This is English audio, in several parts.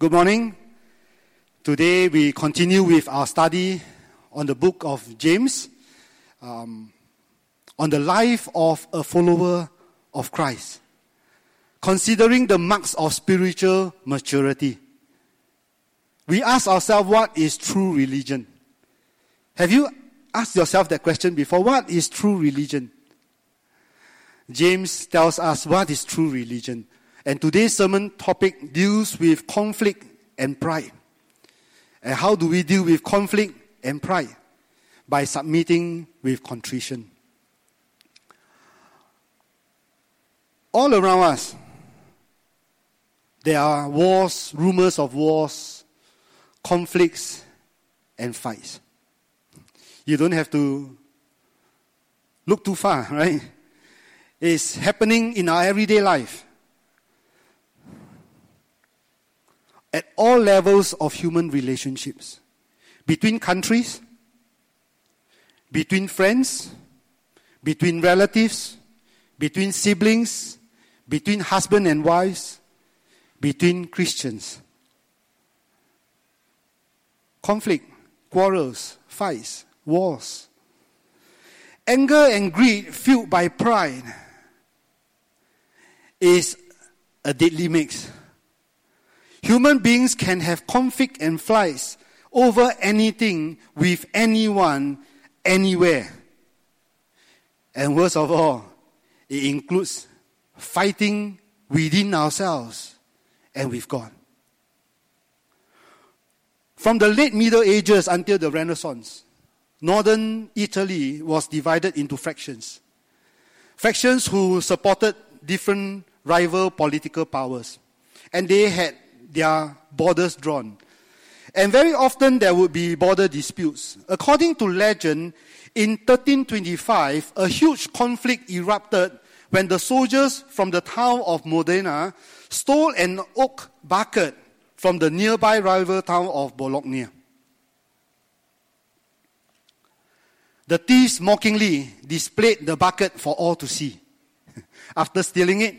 Good morning. Today we continue with our study on the book of James, um, on the life of a follower of Christ, considering the marks of spiritual maturity. We ask ourselves, what is true religion? Have you asked yourself that question before? What is true religion? James tells us what is true religion. And today's sermon topic deals with conflict and pride. And how do we deal with conflict and pride? By submitting with contrition. All around us, there are wars, rumors of wars, conflicts, and fights. You don't have to look too far, right? It's happening in our everyday life. At all levels of human relationships between countries, between friends, between relatives, between siblings, between husband and wives, between Christians. Conflict, quarrels, fights, wars. Anger and greed fueled by pride is a deadly mix. Human beings can have conflict and fights over anything with anyone, anywhere. And worst of all, it includes fighting within ourselves and with God. From the late Middle Ages until the Renaissance, northern Italy was divided into factions. Factions who supported different rival political powers. And they had their borders drawn. And very often there would be border disputes. According to legend, in 1325, a huge conflict erupted when the soldiers from the town of Modena stole an oak bucket from the nearby rival town of Bologna. The thieves mockingly displayed the bucket for all to see. After stealing it,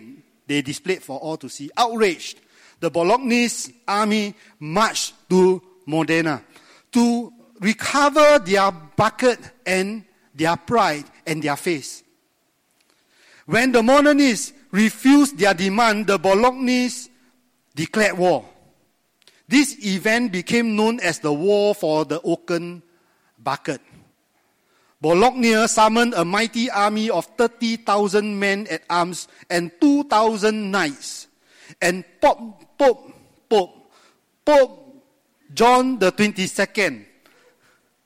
they displayed for all to see. Outraged, the Bolognese army marched to Modena to recover their bucket and their pride and their face. When the Modernists refused their demand, the Bolognese declared war. This event became known as the War for the Oaken Bucket. Bologna summoned a mighty army of 30,000 men at arms and 2,000 knights. And Pope Pope, Pope, Pope John the 22nd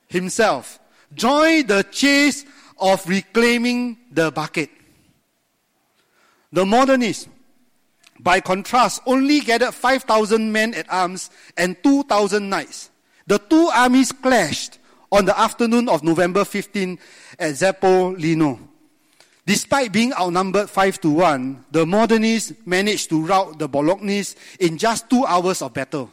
himself joined the chase of reclaiming the bucket. The modernists, by contrast, only gathered 5,000 men at arms and 2,000 knights. The two armies clashed on the afternoon of November 15 at Zappolino. Despite being outnumbered 5 to 1, the modernists managed to rout the Bolognese in just two hours of battle.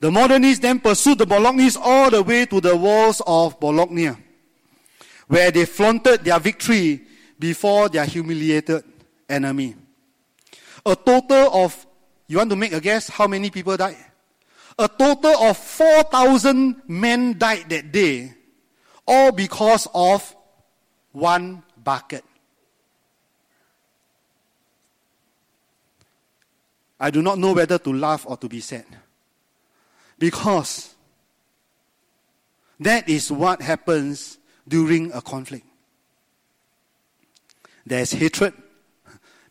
The modernists then pursued the Bolognese all the way to the walls of Bologna, where they flaunted their victory before their humiliated enemy. A total of, you want to make a guess how many people died? A total of 4,000 men died that day, all because of one bucket. I do not know whether to laugh or to be sad. Because that is what happens during a conflict. There's hatred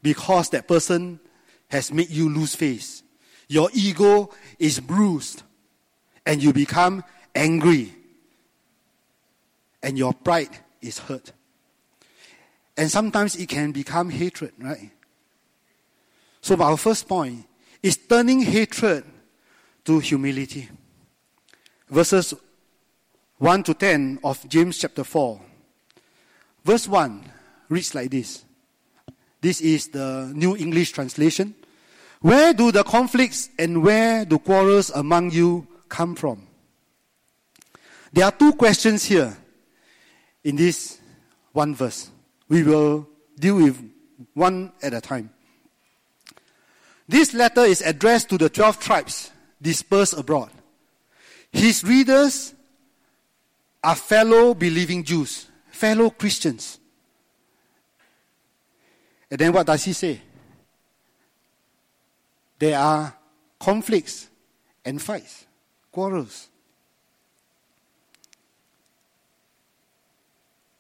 because that person has made you lose face. Your ego is bruised and you become angry and your pride is hurt. And sometimes it can become hatred, right? So, our first point is turning hatred to humility. Verses 1 to 10 of James chapter 4. Verse 1 reads like this. This is the New English translation. Where do the conflicts and where do quarrels among you come from? There are two questions here in this one verse. We will deal with one at a time. This letter is addressed to the 12 tribes dispersed abroad. His readers are fellow believing Jews, fellow Christians. And then what does he say? There are conflicts and fights, quarrels.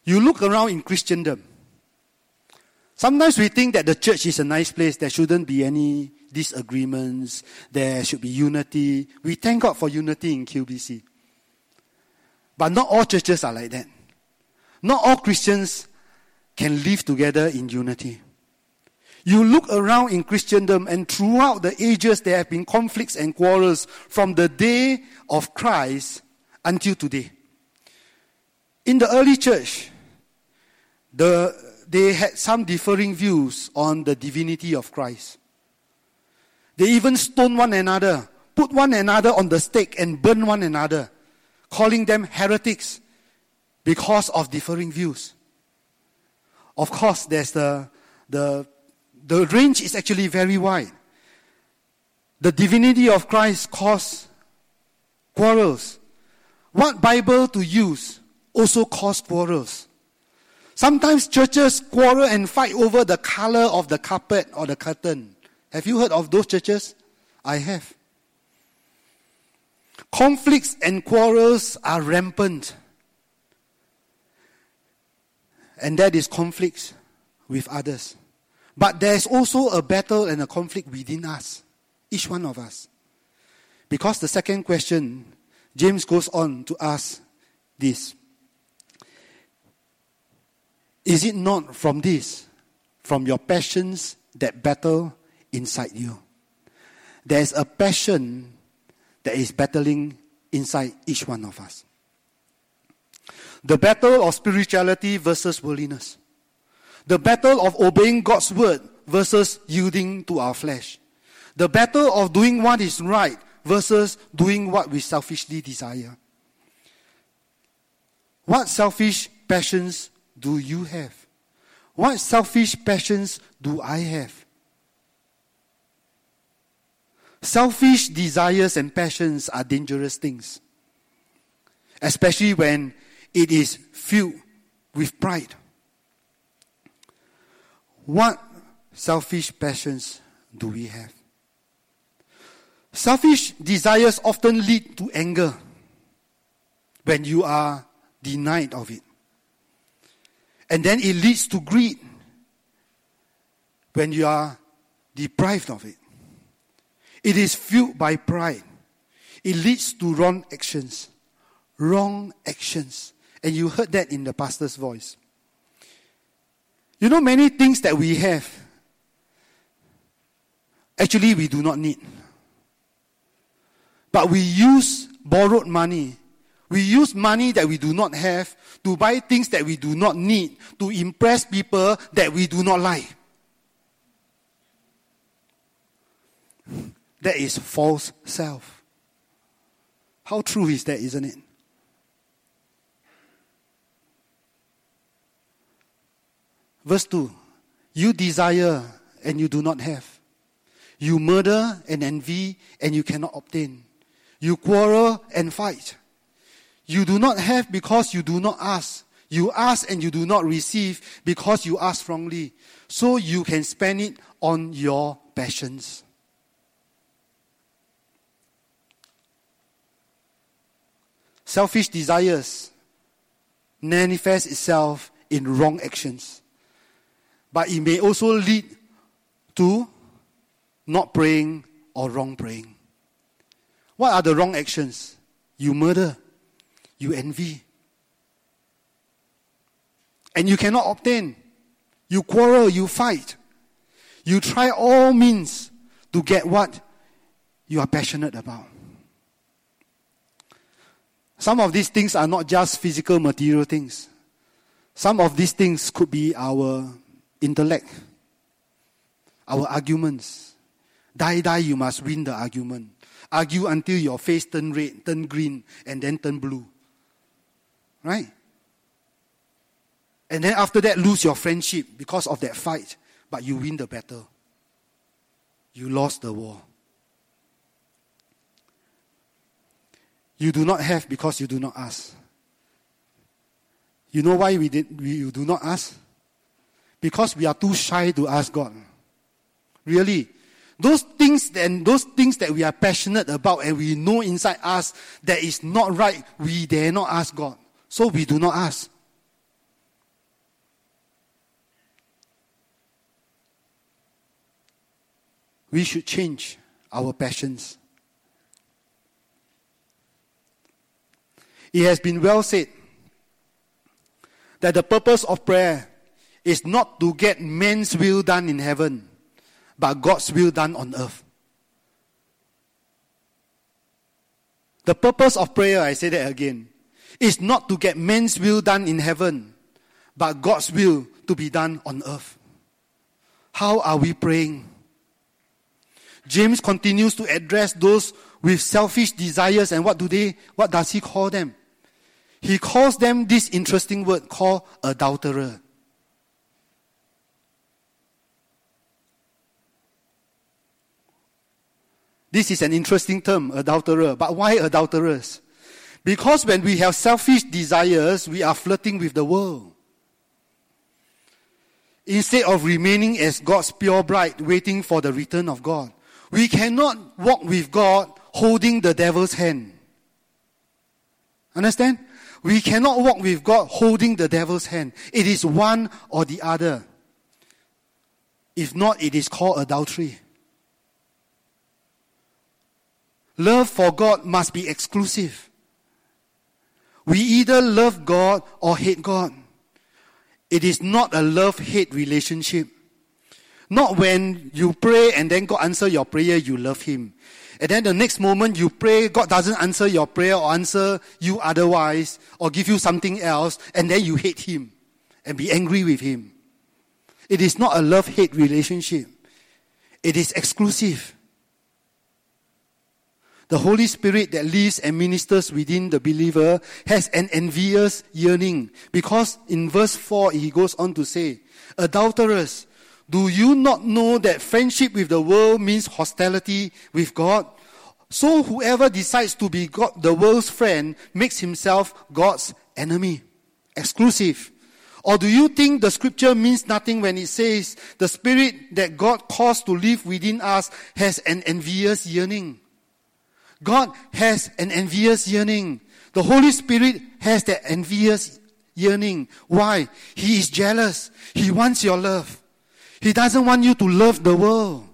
You look around in Christendom. Sometimes we think that the church is a nice place. There shouldn't be any disagreements. There should be unity. We thank God for unity in QBC. But not all churches are like that. Not all Christians can live together in unity. You look around in Christendom, and throughout the ages, there have been conflicts and quarrels from the day of Christ until today. In the early church, the, they had some differing views on the divinity of Christ. They even stoned one another, put one another on the stake, and burned one another, calling them heretics because of differing views. Of course, there's the, the, the range is actually very wide. The divinity of Christ caused quarrels. What Bible to use also caused quarrels. Sometimes churches quarrel and fight over the color of the carpet or the curtain. Have you heard of those churches? I have. Conflicts and quarrels are rampant. And that is conflicts with others. But there's also a battle and a conflict within us, each one of us. Because the second question, James goes on to ask this is it not from this, from your passions that battle inside you? There's a passion that is battling inside each one of us. The battle of spirituality versus worldliness. The battle of obeying God's word versus yielding to our flesh. The battle of doing what is right versus doing what we selfishly desire. What selfish passions do you have? What selfish passions do I have? Selfish desires and passions are dangerous things, especially when it is filled with pride. What selfish passions do we have? Selfish desires often lead to anger when you are denied of it. And then it leads to greed when you are deprived of it. It is fueled by pride. It leads to wrong actions. Wrong actions. And you heard that in the pastor's voice. You know, many things that we have, actually, we do not need. But we use borrowed money we use money that we do not have to buy things that we do not need, to impress people that we do not like. That is false self. How true is that, isn't it? Verse 2 You desire and you do not have. You murder and envy and you cannot obtain. You quarrel and fight. You do not have because you do not ask. You ask and you do not receive because you ask wrongly. So you can spend it on your passions. Selfish desires manifest itself in wrong actions. But it may also lead to not praying or wrong praying. What are the wrong actions? You murder you envy. And you cannot obtain. You quarrel, you fight. You try all means to get what you are passionate about. Some of these things are not just physical, material things. Some of these things could be our intellect, our arguments. Die, die, you must win the argument. Argue until your face turn red, turn green, and then turn blue. Right? And then after that, lose your friendship because of that fight, but you win the battle. you lost the war. You do not have because you do not ask. You know why we did we you do not ask? Because we are too shy to ask God. Really. Those things and those things that we are passionate about and we know inside us that is not right, we dare not ask God. So we do not ask. We should change our passions. It has been well said that the purpose of prayer is not to get man's will done in heaven, but God's will done on earth. The purpose of prayer, I say that again, is not to get man's will done in heaven, but God's will to be done on earth. How are we praying? James continues to address those with selfish desires and what do they what does he call them? He calls them this interesting word called adulterer. This is an interesting term, adulterer. But why adulterers? Because when we have selfish desires, we are flirting with the world. Instead of remaining as God's pure bride, waiting for the return of God, we cannot walk with God holding the devil's hand. Understand? We cannot walk with God holding the devil's hand. It is one or the other. If not, it is called adultery. Love for God must be exclusive. We either love God or hate God. It is not a love hate relationship. Not when you pray and then God answer your prayer, you love Him. And then the next moment you pray, God doesn't answer your prayer or answer you otherwise or give you something else, and then you hate Him and be angry with Him. It is not a love hate relationship, it is exclusive. The Holy Spirit that lives and ministers within the believer has an envious yearning. Because in verse 4, he goes on to say, Adulterers, do you not know that friendship with the world means hostility with God? So whoever decides to be God, the world's friend makes himself God's enemy. Exclusive. Or do you think the scripture means nothing when it says the spirit that God caused to live within us has an envious yearning? God has an envious yearning. The Holy Spirit has that envious yearning. Why? He is jealous. He wants your love. He doesn't want you to love the world.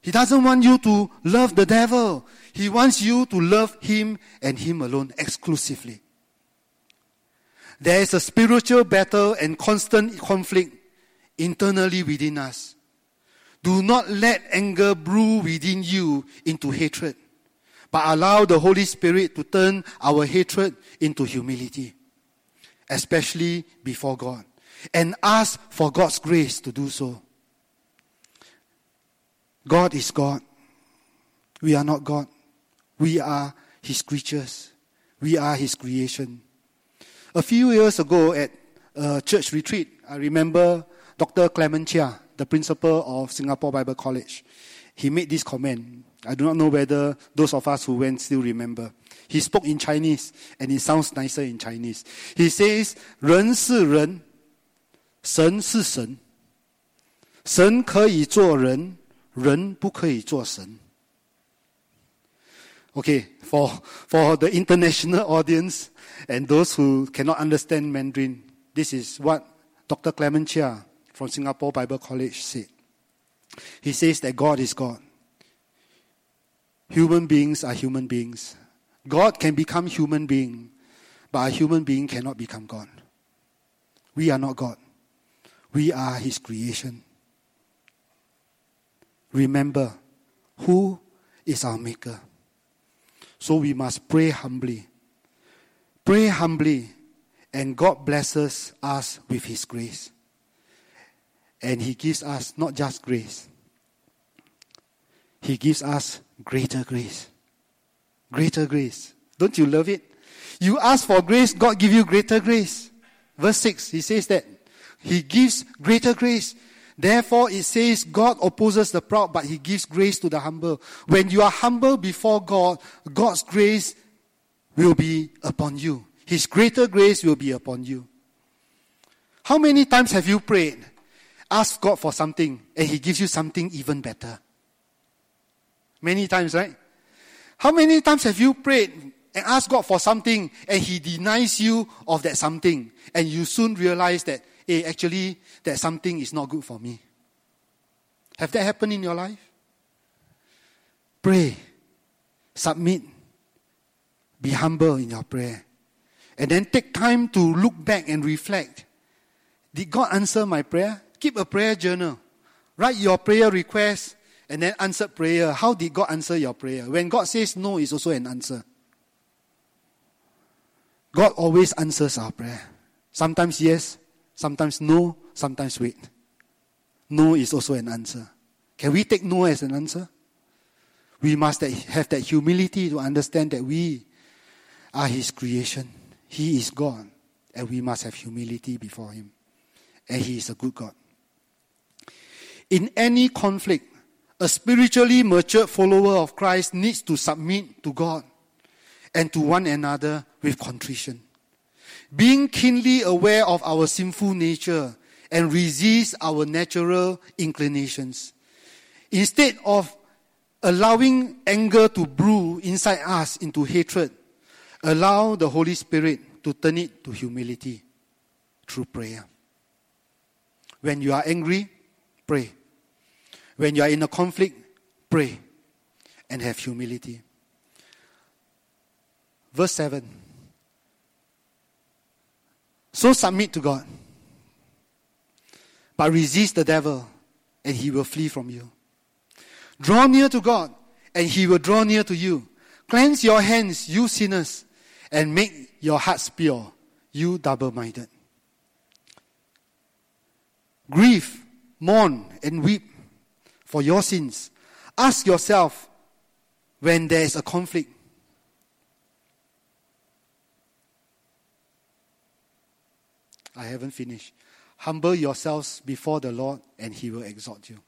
He doesn't want you to love the devil. He wants you to love Him and Him alone exclusively. There is a spiritual battle and constant conflict internally within us. Do not let anger brew within you into hatred but allow the Holy Spirit to turn our hatred into humility, especially before God, and ask for God's grace to do so. God is God. We are not God. We are His creatures. We are His creation. A few years ago at a church retreat, I remember Dr. Clement Chia, the principal of Singapore Bible College. He made this comment. I do not know whether those of us who went still remember. He spoke in Chinese, and it sounds nicer in Chinese. He says, 人是人，神是神。神可以做人，人不可以做神。Okay, for, for the international audience and those who cannot understand Mandarin, this is what Dr. Clement Chia from Singapore Bible College said. He says that God is God. Human beings are human beings. God can become human being, but a human being cannot become God. We are not God. We are His creation. Remember, who is our Maker? So we must pray humbly. Pray humbly, and God blesses us with His grace. And He gives us not just grace, He gives us greater grace. Greater grace. Don't you love it? You ask for grace, God give you greater grace. Verse 6, he says that. He gives greater grace. Therefore, it says, God opposes the proud, but he gives grace to the humble. When you are humble before God, God's grace will be upon you. His greater grace will be upon you. How many times have you prayed, asked God for something, and he gives you something even better? Many times, right? How many times have you prayed and asked God for something, and he denies you of that something, and you soon realize that hey, actually, that something is not good for me. Have that happened in your life? Pray, submit, be humble in your prayer, and then take time to look back and reflect. Did God answer my prayer? Keep a prayer journal. Write your prayer request and then answer prayer. How did God answer your prayer? When God says no, it's also an answer. God always answers our prayer. Sometimes yes, Sometimes no, sometimes wait. No is also an answer. Can we take no as an answer? We must have that humility to understand that we are His creation. He is God, and we must have humility before Him. And He is a good God. In any conflict, a spiritually mature follower of Christ needs to submit to God and to one another with contrition being keenly aware of our sinful nature and resist our natural inclinations. Instead of allowing anger to brew inside us into hatred, allow the Holy Spirit to turn it to humility through prayer. When you are angry, pray. When you are in a conflict, pray and have humility. Verse 7. So submit to God. But resist the devil, and he will flee from you. Draw near to God, and he will draw near to you. Cleanse your hands, you sinners, and make your hearts pure, you double minded. Grieve, mourn, and weep for your sins. Ask yourself when there is a conflict I haven't finished. Humble yourselves before the Lord, and He will exalt you.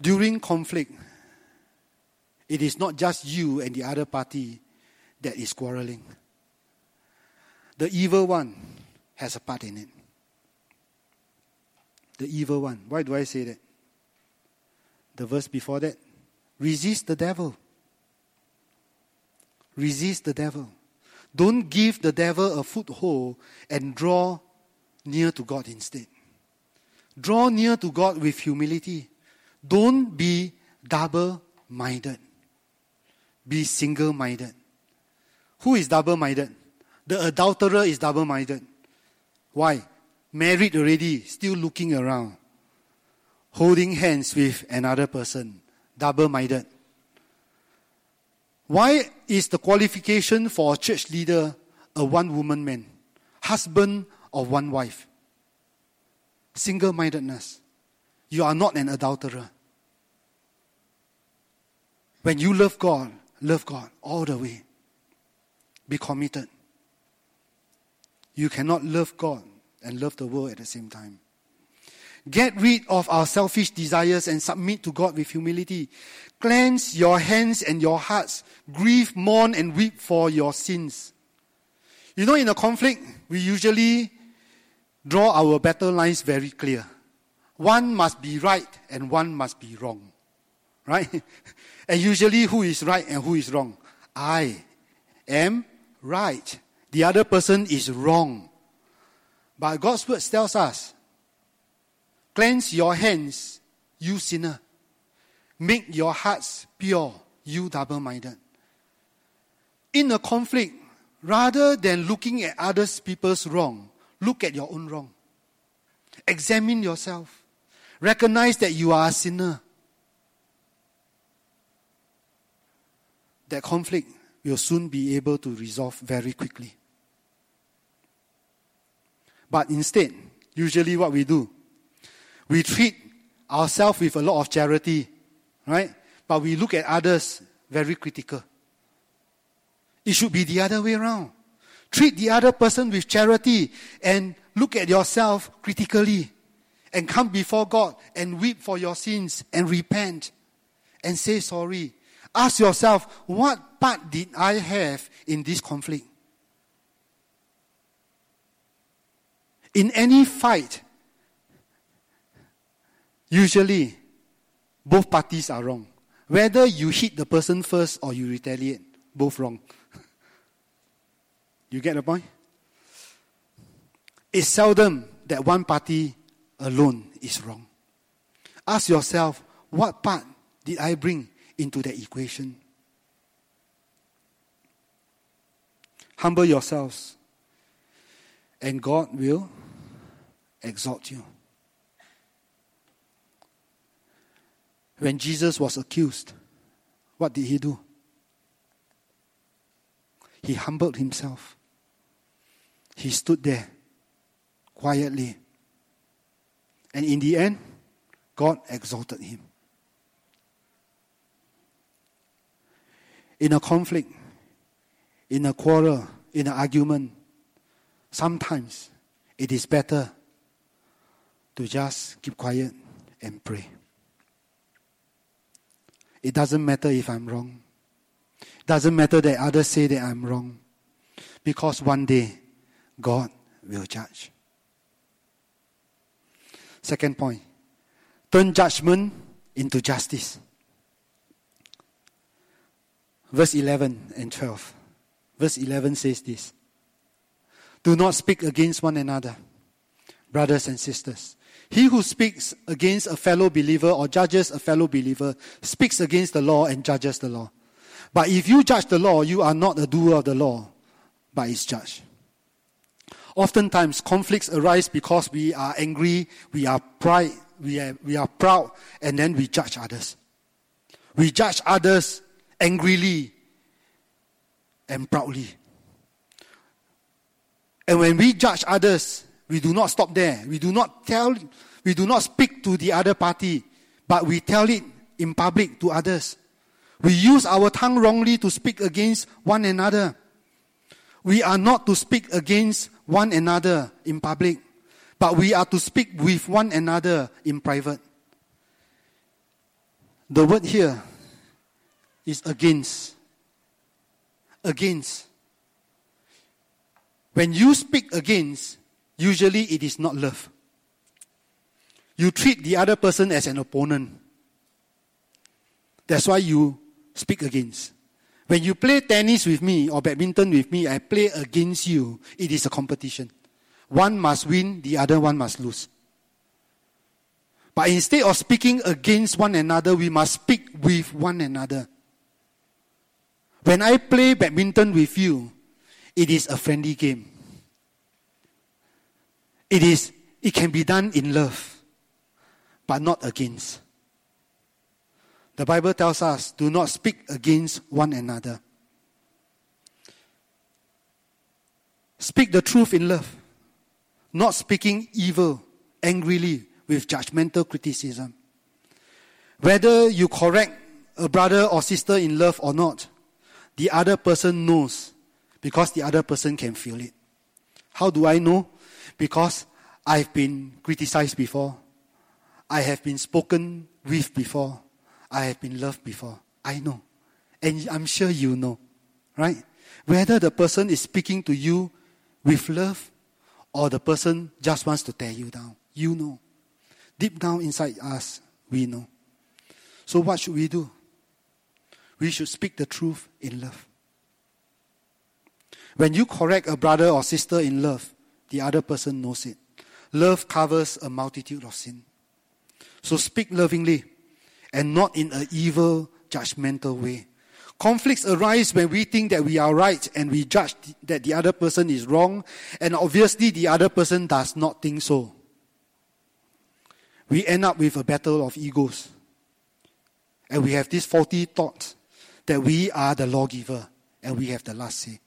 During conflict, it is not just you and the other party that is quarreling. The evil one has a part in it. The evil one. Why do I say that? The verse before that resist the devil. Resist the devil. Don't give the devil a foothold and draw near to God instead. Draw near to God with humility. Don't be double minded. Be single minded. Who is double minded? The adulterer is double minded. Why? Married already, still looking around, holding hands with another person. Double minded. Why is the qualification for a church leader a one woman man? Husband of one wife. Single mindedness. You are not an adulterer. When you love God, love God all the way. Be committed. You cannot love God and love the world at the same time. Get rid of our selfish desires and submit to God with humility. Cleanse your hands and your hearts. Grieve, mourn, and weep for your sins. You know, in a conflict, we usually draw our battle lines very clear. One must be right and one must be wrong. Right? and usually, who is right and who is wrong? I am right. The other person is wrong. But God's word tells us Cleanse your hands, you sinner. Make your hearts pure, you double minded. In a conflict, rather than looking at others people's wrong, look at your own wrong. Examine yourself. Recognize that you are a sinner. That conflict will soon be able to resolve very quickly. But instead, usually what we do, we treat ourselves with a lot of charity, right? But we look at others very critical. It should be the other way around. Treat the other person with charity and look at yourself critically and come before God and weep for your sins and repent and say sorry. Ask yourself, what part did I have in this conflict? In any fight, usually both parties are wrong. Whether you hit the person first or you retaliate, both wrong. you get the point? It's seldom that one party alone is wrong. Ask yourself, what part did I bring into the equation? Humble yourselves, and God will exalt you. When Jesus was accused, what did he do? He humbled himself. He stood there quietly. And in the end, God exalted him. In a conflict, in a quarrel, in an argument, sometimes it is better to just keep quiet and pray. It doesn't matter if I'm wrong. It doesn't matter that others say that I'm wrong. Because one day, God will judge. Second point turn judgment into justice. Verse 11 and 12. Verse 11 says this Do not speak against one another, brothers and sisters. He who speaks against a fellow believer or judges a fellow believer speaks against the law and judges the law. But if you judge the law, you are not a doer of the law, but its judge. Oftentimes, conflicts arise because we are angry, we are pride, we are, we are proud, and then we judge others. We judge others angrily and proudly. And when we judge others, we do not stop there. We do not tell, we do not speak to the other party, but we tell it in public to others. We use our tongue wrongly to speak against one another. We are not to speak against one another in public, but we are to speak with one another in private. The word here is against. Against. When you speak against, usually it is not love. You treat the other person as an opponent. That's why you speak against. When you play tennis with me or badminton with me, I play against you. It is a competition. One must win, the other one must lose. But instead of speaking against one another, we must speak with one another. When I play badminton with you, it is a friendly game. It is it can be done in love, but not against. The Bible tells us do not speak against one another. Speak the truth in love, not speaking evil angrily with judgmental criticism. Whether you correct a brother or sister in love or not, the other person knows because the other person can feel it. How do I know? Because I've been criticized before. I have been spoken with before. I have been loved before. I know. And I'm sure you know. Right? Whether the person is speaking to you with love or the person just wants to tear you down. You know. Deep down inside us, we know. So what should we do? We should speak the truth in love. When you correct a brother or sister in love, the other person knows it. Love covers a multitude of sin. So speak lovingly and not in an evil, judgmental way. Conflicts arise when we think that we are right and we judge that the other person is wrong, and obviously the other person does not think so. We end up with a battle of egos. And we have this faulty thought that we are the lawgiver and we have the last say.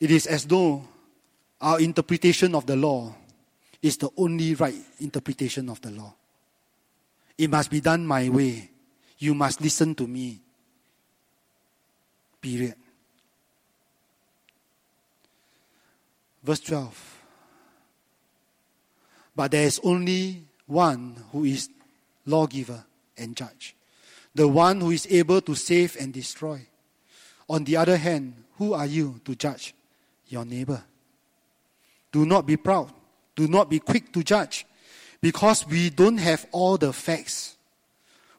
It is as though our interpretation of the law is the only right interpretation of the law. It must be done my way. You must listen to me. Period. Verse 12. But there is only one who is lawgiver and judge, the one who is able to save and destroy. On the other hand, who are you to judge your neighbor? Do not be proud. Do not be quick to judge because we don't have all the facts.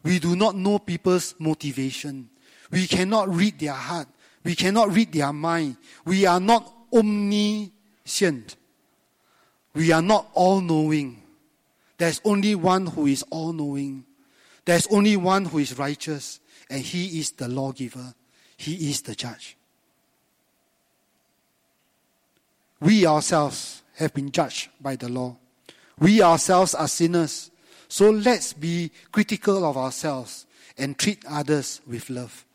We do not know people's motivation. We cannot read their heart. We cannot read their mind. We are not omniscient. We are not all knowing. There's only one who is all knowing. There's only one who is righteous, and he is the lawgiver. He is the judge. We ourselves have been judged by the law. We ourselves are sinners. So let's be critical of ourselves and treat others with love.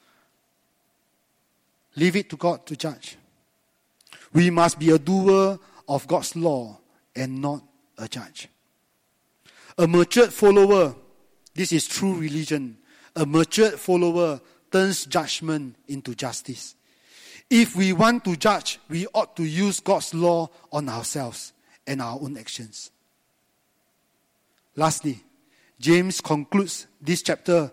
Leave it to God to judge. We must be a doer of God's law and not a judge. A matured follower, this is true religion. A matured follower turns judgment into justice. If we want to judge, we ought to use God's law on ourselves and our own actions. Lastly, James concludes this chapter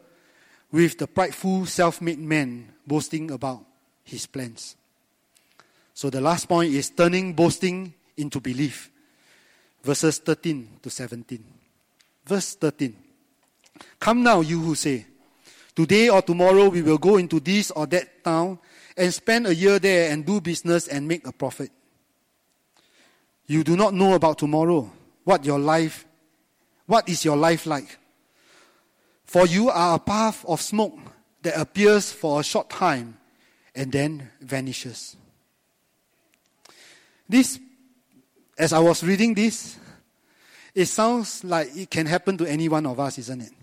with the prideful self made man boasting about his plans. So the last point is turning boasting into belief. Verses 13 to 17. Verse 13. Come now, you who say, Today or tomorrow we will go into this or that town and spend a year there and do business and make a profit. You do not know about tomorrow, what your life, what is your life like? For you are a puff of smoke that appears for a short time and then vanishes. This, as I was reading this, it sounds like it can happen to any one of us, isn't it?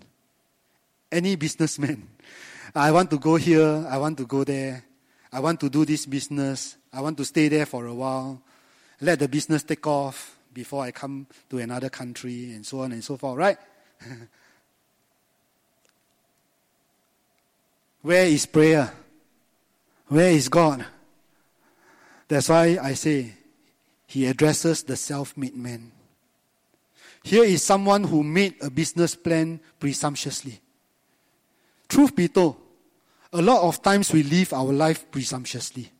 Any businessman. I want to go here, I want to go there, I want to do this business, I want to stay there for a while, let the business take off before I come to another country, and so on and so forth, right? Where is prayer? Where is God? That's why I say he addresses the self made man. Here is someone who made a business plan presumptuously. Truth be told, a lot of times we live our life presumptuously.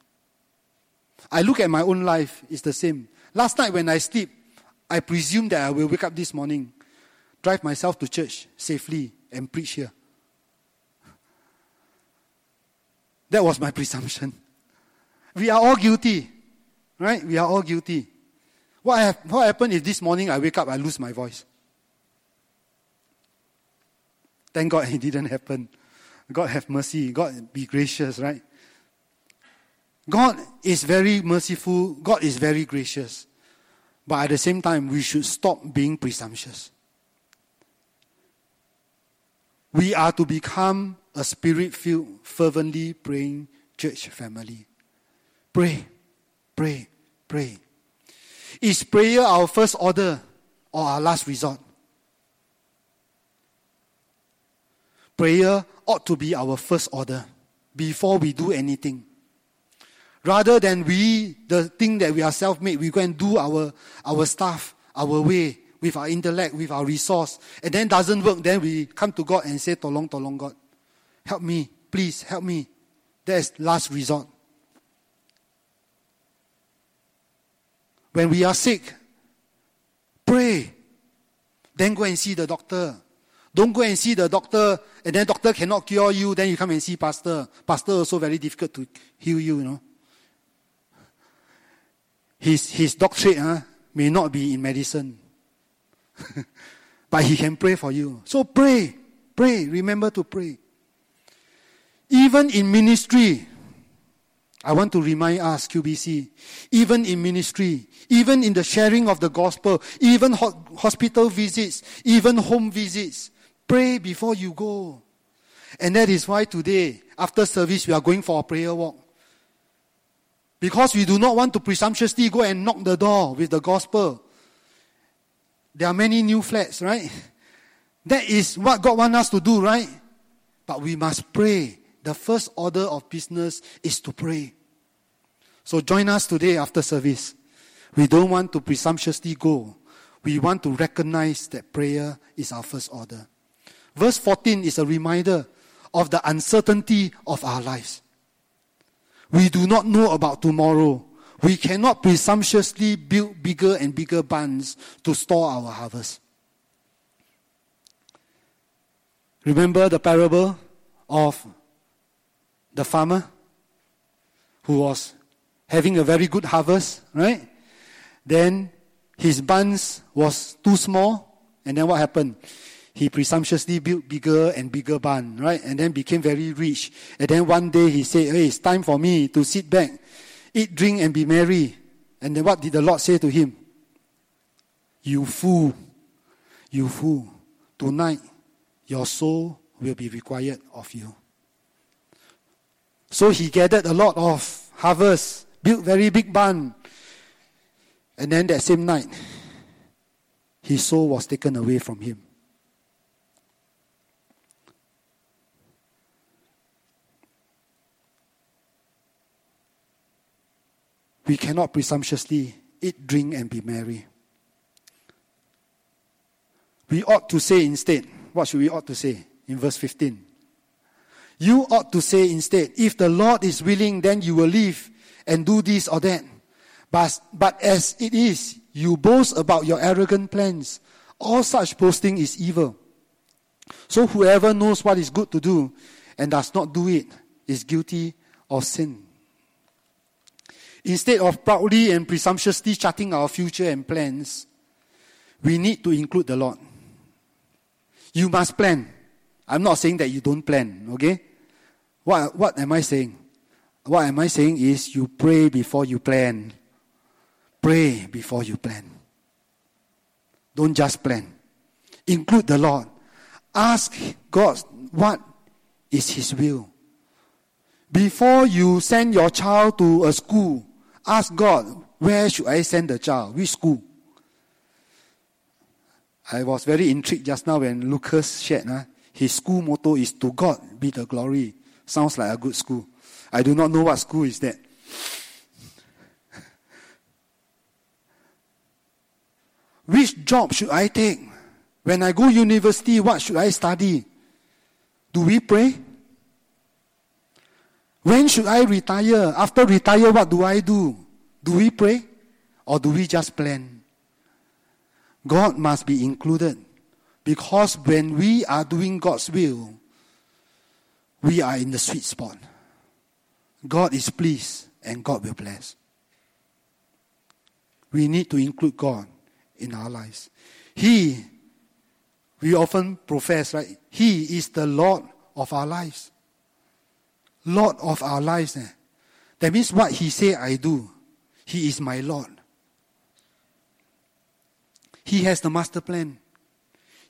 I look at my own life, it's the same. Last night when I sleep, I presume that I will wake up this morning, drive myself to church safely, and preach here. That was my presumption. We are all guilty, right? We are all guilty. What, have, what happened if this morning I wake up, I lose my voice? Thank God it didn't happen. God have mercy. God be gracious, right? God is very merciful. God is very gracious. But at the same time, we should stop being presumptuous. We are to become a spirit filled, fervently praying church family. Pray, pray, pray. Is prayer our first order or our last resort? Prayer ought to be our first order before we do anything. Rather than we, the thing that we are self made, we go and do our, our stuff our way with our intellect, with our resource, and then doesn't work, then we come to God and say, Tolong, Tolong, God. Help me, please, help me. That is last resort. When we are sick, pray. Then go and see the doctor. Don't go and see the doctor, and then doctor cannot cure you, then you come and see pastor. Pastor also very difficult to heal you, you know. His, his doctorate huh, may not be in medicine. but he can pray for you. So pray. Pray. Remember to pray. Even in ministry, I want to remind us, QBC, even in ministry, even in the sharing of the gospel, even ho- hospital visits, even home visits, pray before you go. And that is why today, after service, we are going for a prayer walk. Because we do not want to presumptuously go and knock the door with the gospel. There are many new flats, right? That is what God wants us to do, right? But we must pray the first order of business is to pray. So join us today after service. We don't want to presumptuously go. We want to recognize that prayer is our first order. Verse 14 is a reminder of the uncertainty of our lives. We do not know about tomorrow. We cannot presumptuously build bigger and bigger barns to store our harvest. Remember the parable of the farmer who was having a very good harvest, right? Then his barns was too small, and then what happened? He presumptuously built bigger and bigger barn, right? And then became very rich. And then one day he said, Hey, it's time for me to sit back, eat, drink, and be merry. And then what did the Lord say to him? You fool, you fool. Tonight, your soul will be required of you. So he gathered a lot of harvest, built very big barn. And then that same night, his soul was taken away from him. We cannot presumptuously eat, drink, and be merry. We ought to say instead, what should we ought to say in verse 15? You ought to say instead, if the Lord is willing, then you will live and do this or that. But, but as it is, you boast about your arrogant plans. All such boasting is evil. So whoever knows what is good to do and does not do it is guilty of sin. Instead of proudly and presumptuously charting our future and plans, we need to include the Lord. You must plan. I'm not saying that you don't plan, okay? What, what am I saying? What am I saying is you pray before you plan. Pray before you plan. Don't just plan. Include the Lord. Ask God what is His will. Before you send your child to a school, ask God, where should I send the child? Which school? I was very intrigued just now when Lucas shared. Huh? His school motto is To God be the glory. Sounds like a good school. I do not know what school is that. Which job should I take? When I go university, what should I study? Do we pray? When should I retire? After retire, what do I do? Do we pray? Or do we just plan? God must be included. Because when we are doing God's will, we are in the sweet spot. God is pleased and God will bless. We need to include God in our lives. He, we often profess, right? He is the Lord of our lives. Lord of our lives. Eh? That means what He say I do. He is my Lord. He has the master plan.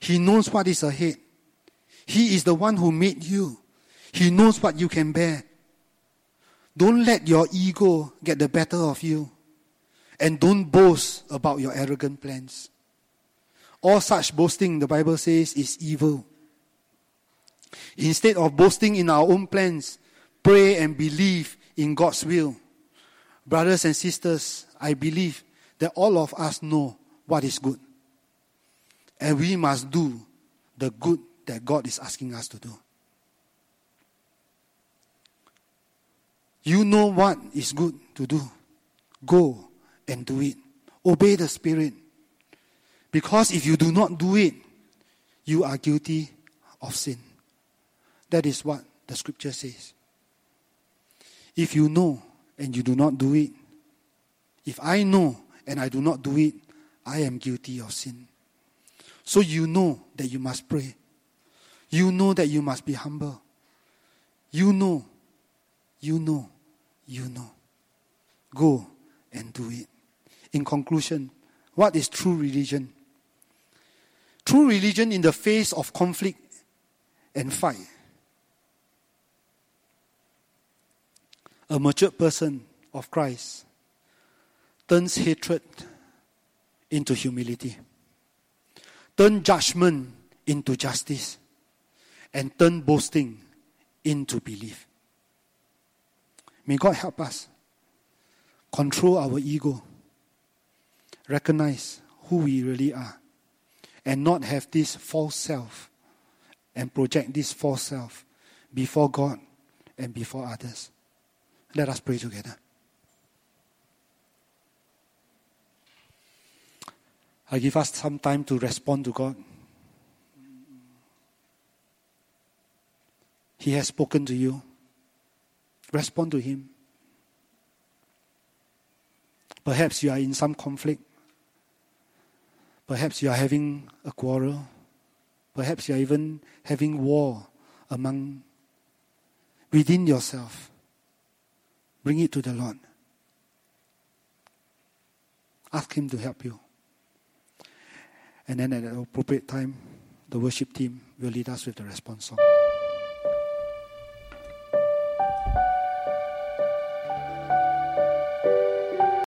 He knows what is ahead. He is the one who made you. He knows what you can bear. Don't let your ego get the better of you. And don't boast about your arrogant plans. All such boasting, the Bible says, is evil. Instead of boasting in our own plans, pray and believe in God's will. Brothers and sisters, I believe that all of us know what is good. And we must do the good that God is asking us to do. You know what is good to do. Go and do it. Obey the Spirit. Because if you do not do it, you are guilty of sin. That is what the scripture says. If you know and you do not do it, if I know and I do not do it, I am guilty of sin. So you know that you must pray. You know that you must be humble. You know you know, you know. Go and do it. In conclusion, what is true religion? True religion in the face of conflict and fight. A mature person of Christ turns hatred into humility, turn judgment into justice, and turn boasting into belief. May God help us control our ego, recognize who we really are and not have this false self and project this false self before God and before others. Let us pray together. I give us some time to respond to God. He has spoken to you. Respond to Him. Perhaps you are in some conflict. Perhaps you are having a quarrel. Perhaps you are even having war among within yourself. Bring it to the Lord. Ask Him to help you. And then at the appropriate time, the worship team will lead us with the response song.